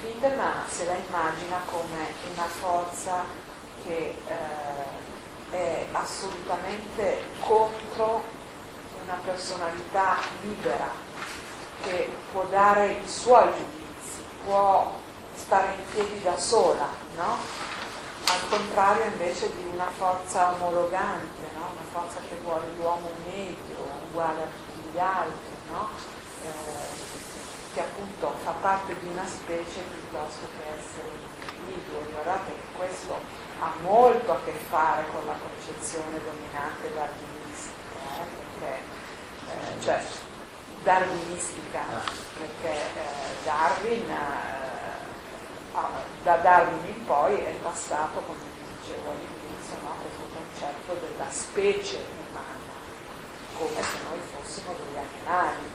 Findelman se la immagina come una forza che eh, è assolutamente contro una personalità libera, che può dare i suoi giudizi, può stare in piedi da sola, no? al contrario invece di una forza omologante, no? una forza che vuole l'uomo medio, uguale a tutti gli altri, no? eh, che appunto fa parte di una specie piuttosto che essere individuo. Guardate che questo ha molto a che fare con la concezione dominante darwinistica, eh? perché, eh, cioè darwinistica, perché eh, Darwin, eh, da Darwin in poi è passato, come dicevo all'inizio, no? questo concetto della specie umana, come se noi fossimo degli animali,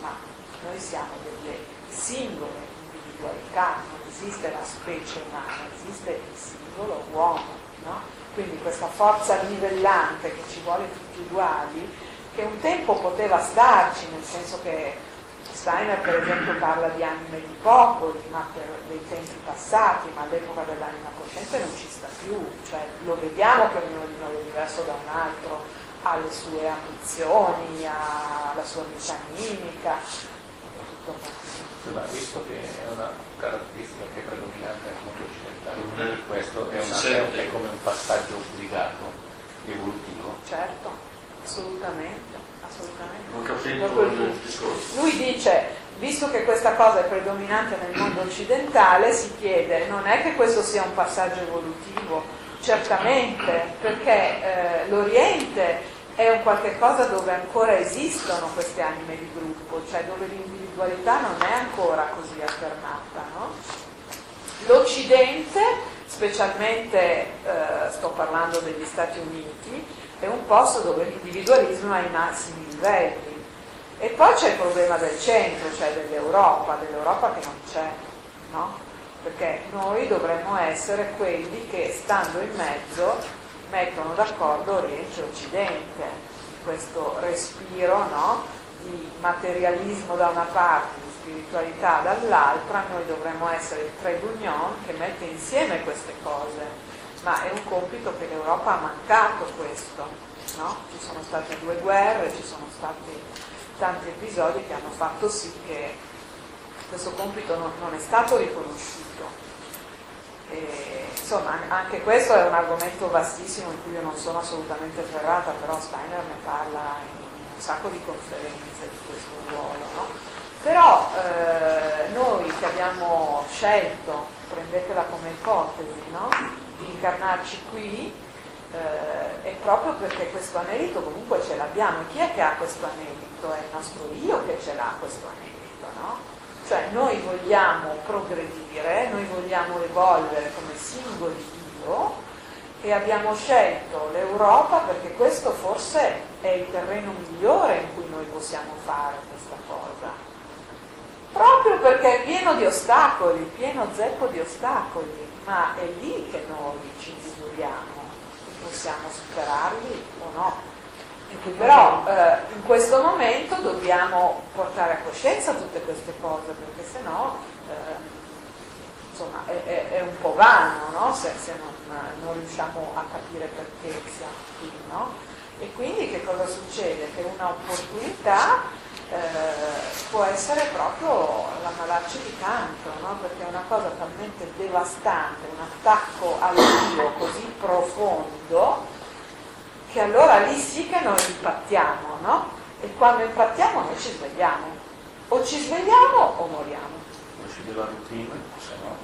ma noi siamo delle singole individualità, non esiste la specie umana, esiste il singolo uomo, no? Quindi questa forza livellante che ci vuole tutti uguali, che un tempo poteva starci, nel senso che Steiner per esempio parla di anime di popoli, ma per dei tempi passati, ma all'epoca dell'anima cosciente non ci sta più, cioè lo vediamo che ognuno di noi è diverso da un altro, ha le sue ambizioni, ha la sua vita animica, ma visto che è una caratteristica che è predominante nel mondo occidentale, mm. questo è, una, è come un passaggio obbligato, evolutivo. Certo, assolutamente. assolutamente. Non capito il discorso. Lui dice, visto che questa cosa è predominante nel mondo occidentale, si chiede, non è che questo sia un passaggio evolutivo? Certamente, perché eh, l'Oriente è un qualche cosa dove ancora esistono queste anime di gruppo, cioè dove l'individualità non è ancora così affermata. No? L'Occidente, specialmente eh, sto parlando degli Stati Uniti, è un posto dove l'individualismo ha i massimi livelli. E poi c'è il problema del centro, cioè dell'Europa, dell'Europa che non c'è, no? Perché noi dovremmo essere quelli che, stando in mezzo, mettono d'accordo Oriente e Occidente, questo respiro no? di materialismo da una parte, di spiritualità dall'altra, noi dovremmo essere il trade union che mette insieme queste cose, ma è un compito che l'Europa ha mancato questo, no? ci sono state due guerre, ci sono stati tanti episodi che hanno fatto sì che questo compito non, non è stato riconosciuto. Insomma, anche questo è un argomento vastissimo in cui io non sono assolutamente ferrata, però Steiner ne parla in un sacco di conferenze di questo ruolo. No? Però eh, noi che abbiamo scelto, prendetela come ipotesi, no? di incarnarci qui, eh, è proprio perché questo anelito comunque ce l'abbiamo. Chi è che ha questo anelito? È il nostro io che ce l'ha questo anelito, no? Cioè noi vogliamo progredire, noi vogliamo evolvere come singoli Dio e abbiamo scelto l'Europa perché questo forse è il terreno migliore in cui noi possiamo fare questa cosa. Proprio perché è pieno di ostacoli, pieno zeppo di ostacoli, ma è lì che noi ci misuriamo, possiamo superarli o no. Però eh, in questo momento dobbiamo portare a coscienza tutte queste cose, perché sennò eh, insomma, è, è, è, un po' vano no? se, se non, non, riusciamo a capire perché siamo qui. No? E quindi che cosa succede? Che un'opportunità eh, può essere proprio la malarci di cancro, no? perché è una cosa talmente devastante, un attacco all'io così profondo che allora lì sì che noi impattiamo, no? E quando impattiamo noi ci svegliamo. O ci svegliamo o moriamo. Come ci deve prima, se no.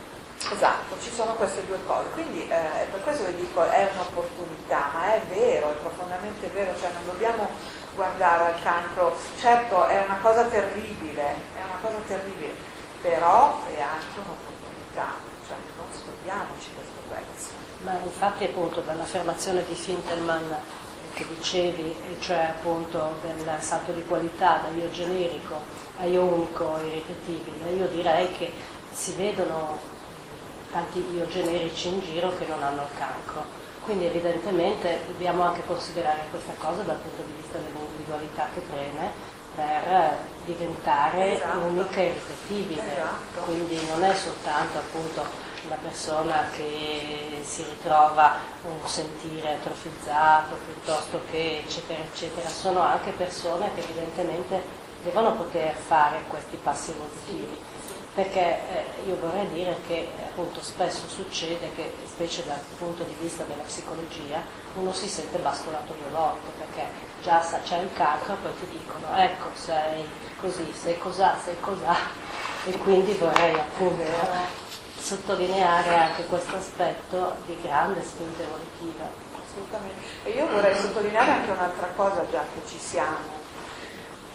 Esatto, ci sono queste due cose. Quindi eh, per questo vi dico è un'opportunità, ma è vero, è profondamente vero, cioè non dobbiamo guardare al cancro, certo è una cosa terribile, è una cosa terribile, però è anche un'opportunità, cioè non scordiamoci questo pezzo. Ma infatti appunto dall'affermazione di Fintelman che dicevi, cioè appunto del salto di qualità da io generico a io unico e ripetibile, io direi che si vedono tanti io generici in giro che non hanno il cancro. Quindi evidentemente dobbiamo anche considerare questa cosa dal punto di vista dell'individualità che preme per diventare esatto. unica e ripetibile. Esatto. Quindi non è soltanto appunto la persona che si ritrova un sentire atrofizzato piuttosto che eccetera eccetera, sono anche persone che evidentemente devono poter fare questi passi evolutivi. Perché eh, io vorrei dire che appunto spesso succede che, specie dal punto di vista della psicologia, uno si sente bascolato volte, perché già sa c'è il cancro, poi ti dicono ecco sei così, sei cos'ha, sei cos'ha, e quindi vorrei appunto sottolineare anche questo aspetto di grande spinta evolutiva. Assolutamente. E io vorrei sottolineare anche un'altra cosa già che ci siamo,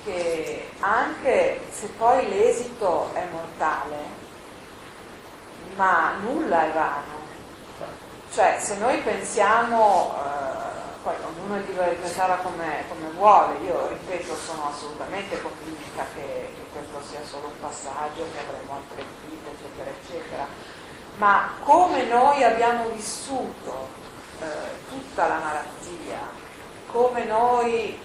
che anche se poi l'esito è mortale, ma nulla è vano. Cioè se noi pensiamo, eh, poi ognuno è libero di pensare come, come, vuole, io ripeto sono assolutamente convinta che, che questo sia solo un passaggio, che avremo altre vite, eccetera, eccetera, ma come noi abbiamo vissuto eh, tutta la malattia, come noi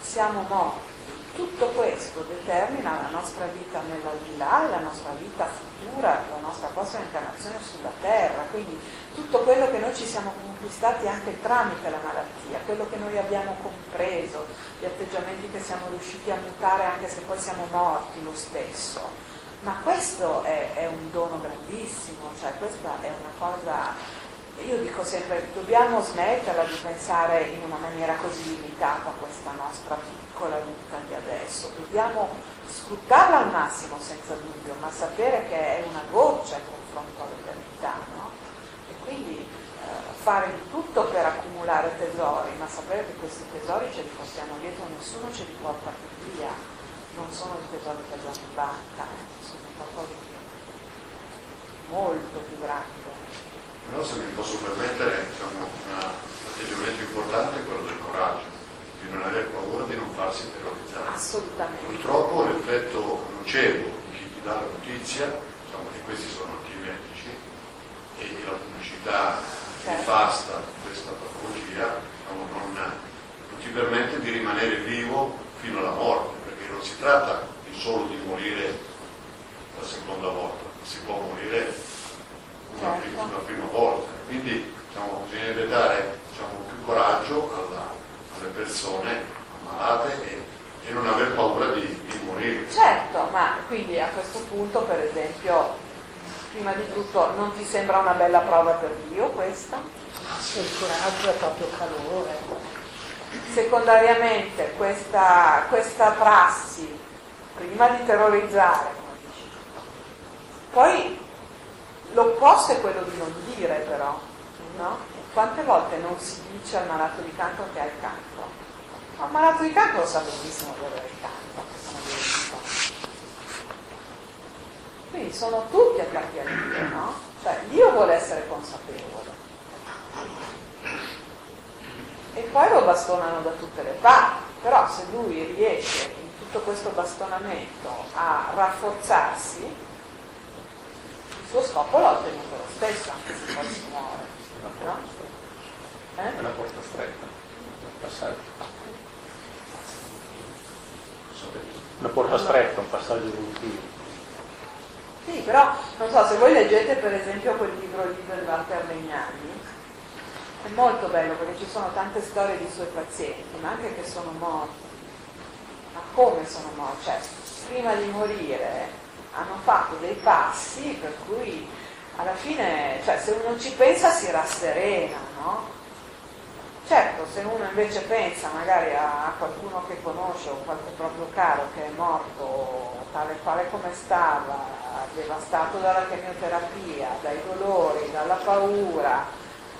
siamo morti, tutto questo determina la nostra vita nell'aldilà, la nostra vita futura, la nostra prossima incarnazione sulla terra, quindi tutto quello che noi ci siamo conquistati anche tramite la malattia, quello che noi abbiamo compreso, gli atteggiamenti che siamo riusciti a mutare anche se poi siamo morti lo stesso. Ma questo è, è un dono grandissimo, cioè questa è una cosa io dico sempre, dobbiamo smetterla di pensare in una maniera così limitata a questa nostra piccola vita di adesso, dobbiamo sfruttarla al massimo senza dubbio, ma sapere che è una goccia in confronto all'eternità, no? E quindi eh, fare di tutto per accumulare tesori, ma sapere che questi tesori ce li portiamo dietro, nessuno ce li porta più via, non sono i tesori che abbiamo in banca, di molto più grande. Però se mi posso permettere, diciamo, un atteggiamento importante è quello del coraggio, di non avere paura di non farsi terrorizzare. Assolutamente. Purtroppo l'effetto nocebo di chi ti dà la notizia, diciamo che questi sono medici, e la pubblicità certo. nefasta di questa patologia diciamo, non, non ti permette di rimanere vivo fino alla morte, perché non si tratta solo di morire la seconda volta, si può morire una, certo. una prima volta. Quindi diciamo, bisognerebbe dare diciamo, più coraggio alla, alle persone ammalate e, e, non aver paura di, di morire. Certo, ma quindi a questo punto per esempio, prima di tutto non ti sembra una bella prova per Dio questa? Il coraggio è proprio calore. Secondariamente questa, questa prassi, prima di terrorizzare, poi L'opposto è quello di non dire però, no? Quante volte non si dice al malato di cancro che ha il cancro? Ma il malato di cancro lo sa benissimo di avere il cancro, Quindi sono tutti attratti a Dio, no? Cioè Dio vuole essere consapevole. E poi lo bastonano da tutte le parti, però se lui riesce in tutto questo bastonamento a rafforzarsi, suo scopo l'ha ottenuto lo stesso, anche se poi si muore. No? Eh? È una porta stretta, un passaggio. Una porta stretta, un passaggio evolutivo. Sì, però non so, se voi leggete per esempio quel libro lì del Walter Legnani, è molto bello perché ci sono tante storie di suoi pazienti, ma anche che sono morti. Ma come sono morti? Cioè, prima di morire hanno fatto dei passi per cui alla fine, cioè se uno ci pensa si rasserena, no? Certo, se uno invece pensa magari a qualcuno che conosce o qualche proprio caro che è morto tale quale come stava, devastato dalla chemioterapia, dai dolori, dalla paura,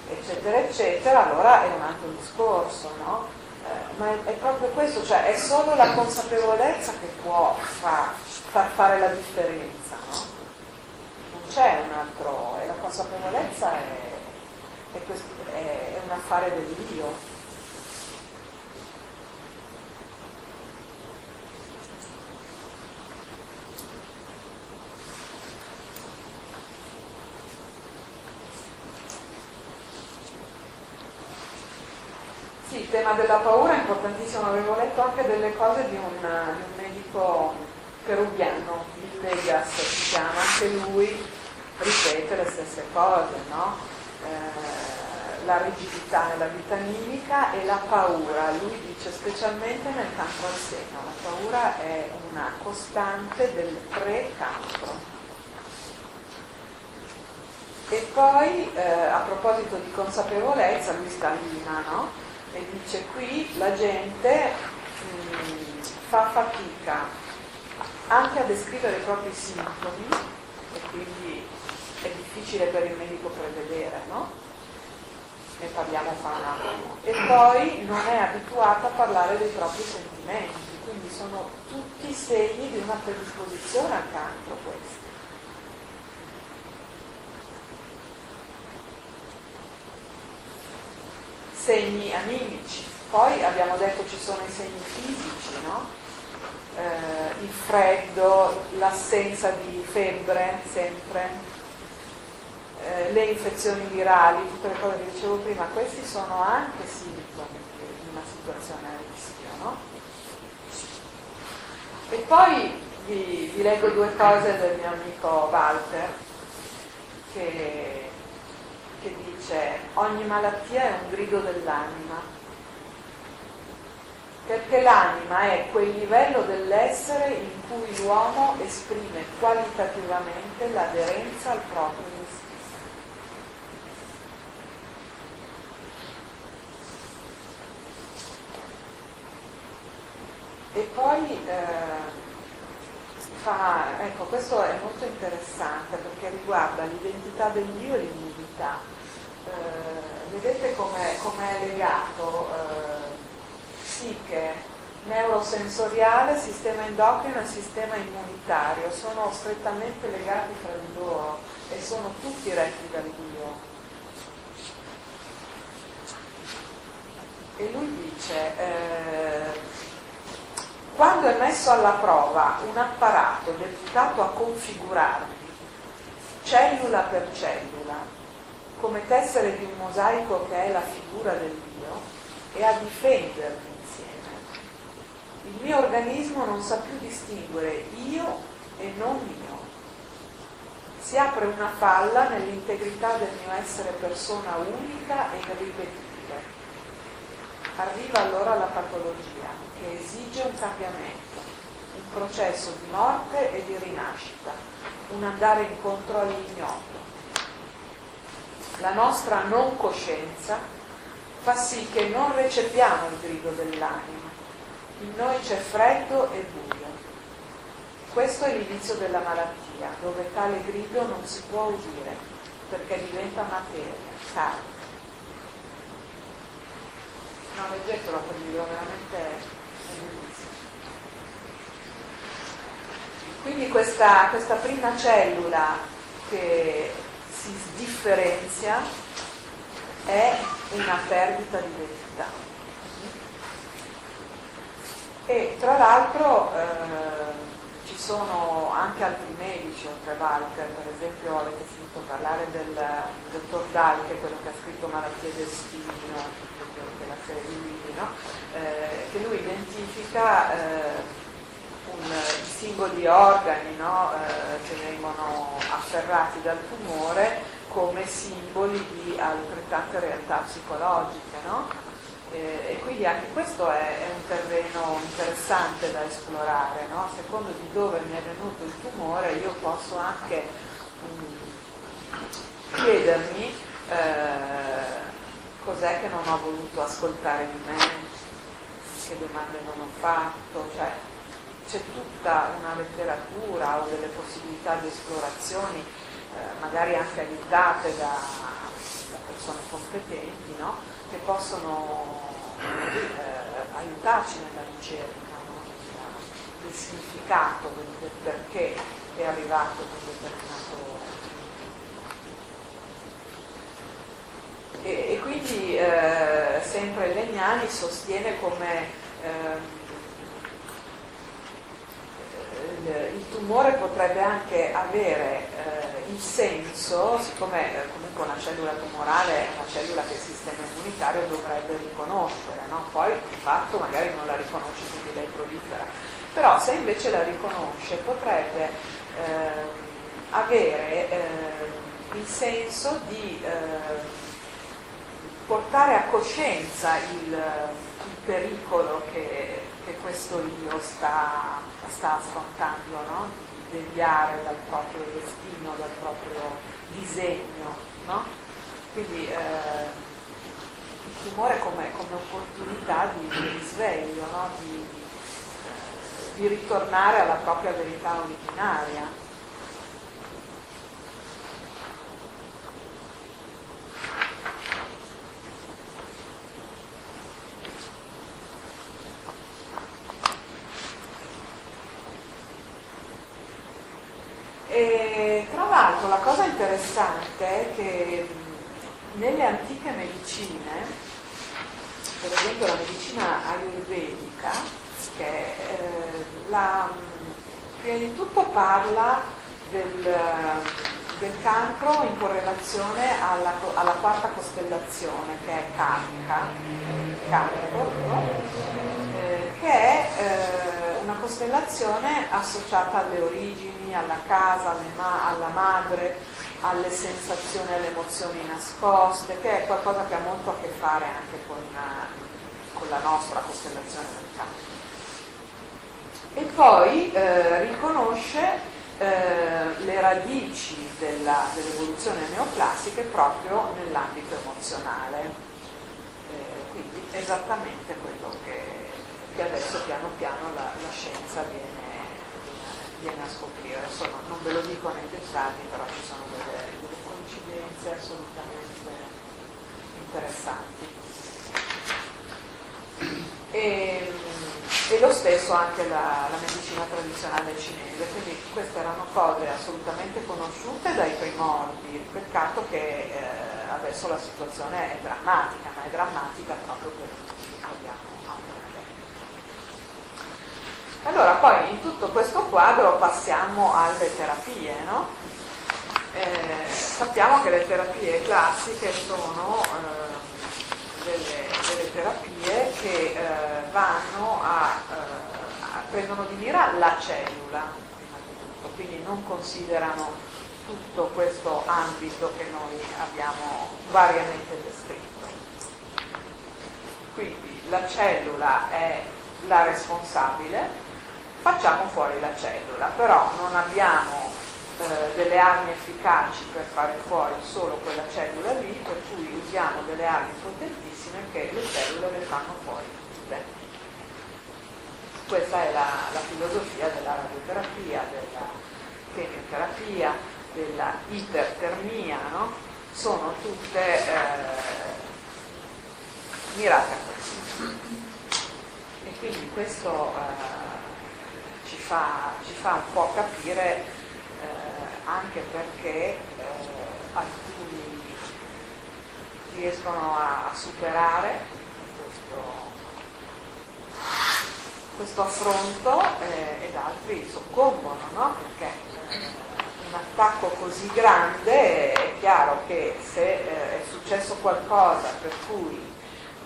eccetera, eccetera, allora è un altro discorso, no? Eh, ma è, è, proprio questo, cioè è solo la consapevolezza che può far far fare la differenza, no? Non c'è un altro, e la consapevolezza è, è, questo, è, è un affare del Dio. Sì, il tema della paura è importantissimo, avevo letto anche delle cose di un, di un medico peruviano, il Vegas si chiama, anche lui ripete le stesse cose, no? eh, la rigidità nella vita mimica e la paura, lui dice specialmente nel cancro al seno, la paura è una costante del pre-cancro. E poi eh, a proposito di consapevolezza, lui sta Lima, no? E dice qui la gente mh, mm, fa fatica anche a descrivere i propri sintomi e quindi è difficile per il medico prevedere, no? Ne parliamo fra un attimo. E poi non è abituata a parlare dei propri sentimenti, quindi sono tutti segni di una predisposizione al cancro questi. segni animici. Poi abbiamo detto ci sono i segni fisici, no? Eh, il freddo, l'assenza di febbre sempre, eh, le infezioni virali, tutte le cose che dicevo prima, questi sono anche sintomi di una situazione a rischio. No? E poi vi, vi leggo due cose del mio amico Walter che che dice ogni malattia è un grido dell'anima, perché l'anima è quel livello dell'essere in cui l'uomo esprime qualitativamente l'aderenza al proprio istinto. E poi eh, fa, ecco, questo è molto interessante perché riguarda l'identità del Dio e l'immunità. Eh, vedete com'è, com'è legato eh, psiche, neurosensoriale, sistema endocrino e sistema immunitario, sono strettamente legati fra di loro e sono tutti retti dal Dio. E lui dice, eh, quando è messo alla prova un apparato dedicato a configurarvi cellula per cellula come tessere di un mosaico che è la figura del Dio e a difendervi il mio organismo non sa più distinguere io e non io. Si apre una falla nell'integrità del mio essere persona unica e irripetibile. Arriva allora la patologia che esige un cambiamento, un processo di morte e di rinascita, un andare incontro all'ignoto. La nostra non coscienza fa sì che non recepiamo il grido dell'anima. In noi c'è freddo e buio. Questo è l'inizio della malattia, dove tale grido non si può udire, perché diventa materia, carne. No, leggetelo quel libro, veramente quindi questa, questa prima cellula che si differenzia è una perdita di verità. E tra l'altro eh, ci sono anche altri medici oltre Walter, per esempio avete sentito parlare del, del dottor Dalche, quello che ha scritto Malattie del Destino, della serie di libri, no? eh, che lui identifica eh, un, i singoli organi no? eh, che vengono afferrati dal tumore come simboli di altrettante realtà psicologiche. No? Eh, e quindi anche questo è, è, un terreno interessante da esplorare, no? a secondo di dove mi è venuto il tumore io posso anche um, chiedermi eh, cos'è che non ho voluto ascoltare di me, che domande non ho fatto, cioè c'è tutta una letteratura o delle possibilità di esplorazioni, eh, magari anche aiutate da, da persone competenti, no? Che possono eh, aiutarci nella ricerca no? del significato, del, del perché è arrivato quel determinato E, e quindi eh, sempre Legnani sostiene come eh, il, il, tumore potrebbe anche avere eh, un senso, siccome eh, comunque una cellula tumorale è una cellula che il sistema immunitario dovrebbe riconoscere, no? poi di fatto magari non la riconosce quindi lei prolifera, però se invece la riconosce potrebbe eh, avere eh, il senso di eh, portare a coscienza il, il pericolo che, che, questo io sta, sta affrontando, no? Deviare dal proprio destino, dal proprio disegno. No? Quindi eh, il tumore come, come opportunità di, di risveglio, no? di, di ritornare alla propria verità originaria. L'altro la cosa interessante è che nelle antiche medicine, per esempio la medicina ayurvedica, che eh, la, prima di tutto parla del, del cancro in correlazione alla, alla, quarta costellazione che è cancro, eh, che è eh, costellazione associata alle origini, alla casa, ma- alla madre, alle sensazioni, alle emozioni nascoste, che è qualcosa che ha molto a che fare anche con, con la nostra costellazione cancro. E poi eh, riconosce eh, le radici della, dell'evoluzione neoclassica proprio nell'ambito emozionale. Eh, quindi esattamente quello che, che, adesso piano piano la, la scienza viene, viene, a scoprire. Adesso non, ve lo dico nei dettagli, però ci sono delle, delle coincidenze assolutamente interessanti. E, e lo stesso anche la, la, medicina tradizionale cinese, quindi queste erano cose assolutamente conosciute dai primordi, peccato che eh, adesso la situazione è drammatica, ma è drammatica proprio per abbiamo allora poi in tutto questo quadro passiamo alle terapie, no? eh, sappiamo che le terapie classiche sono eh, delle, delle, terapie che eh, vanno a, eh, a, prendono di mira la cellula, quindi non considerano tutto questo ambito che noi abbiamo variamente descritto. Quindi la cellula è la responsabile, facciamo fuori la cellula, però non abbiamo eh, delle armi efficaci per fare fuori solo quella cellula lì, per cui usiamo delle armi potentissime che le cellule le fanno fuori tutte. Questa è la, la filosofia della radioterapia, della chemioterapia, della ipertermia, no? sono tutte eh, mirate a questo. E quindi questo eh, fa, ci, fa, un po' capire anche perché eh, alcuni riescono a, a superare questo, questo affronto eh, ed altri soccombono, no? perché eh, un attacco così grande è chiaro che se eh, è successo qualcosa per cui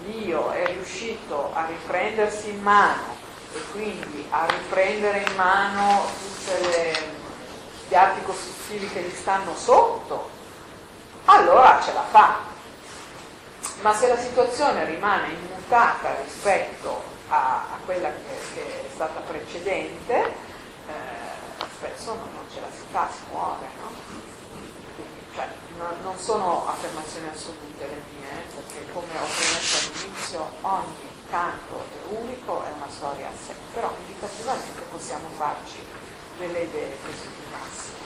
l'io è riuscito a riprendersi in mano e quindi a riprendere in mano tutte le gli arti costruttivi che gli stanno sotto, allora ce la fa. Ma se la situazione rimane immutata rispetto a, a quella che, che, è stata precedente, eh, spesso non, non, ce la si fa, si muore. No? Cioè, non, non, sono affermazioni assolute le mie, eh, perché come ho premesso all'inizio, ogni canto è unico, è una storia a sé, però indicativamente possiamo farci delle idee così di massima.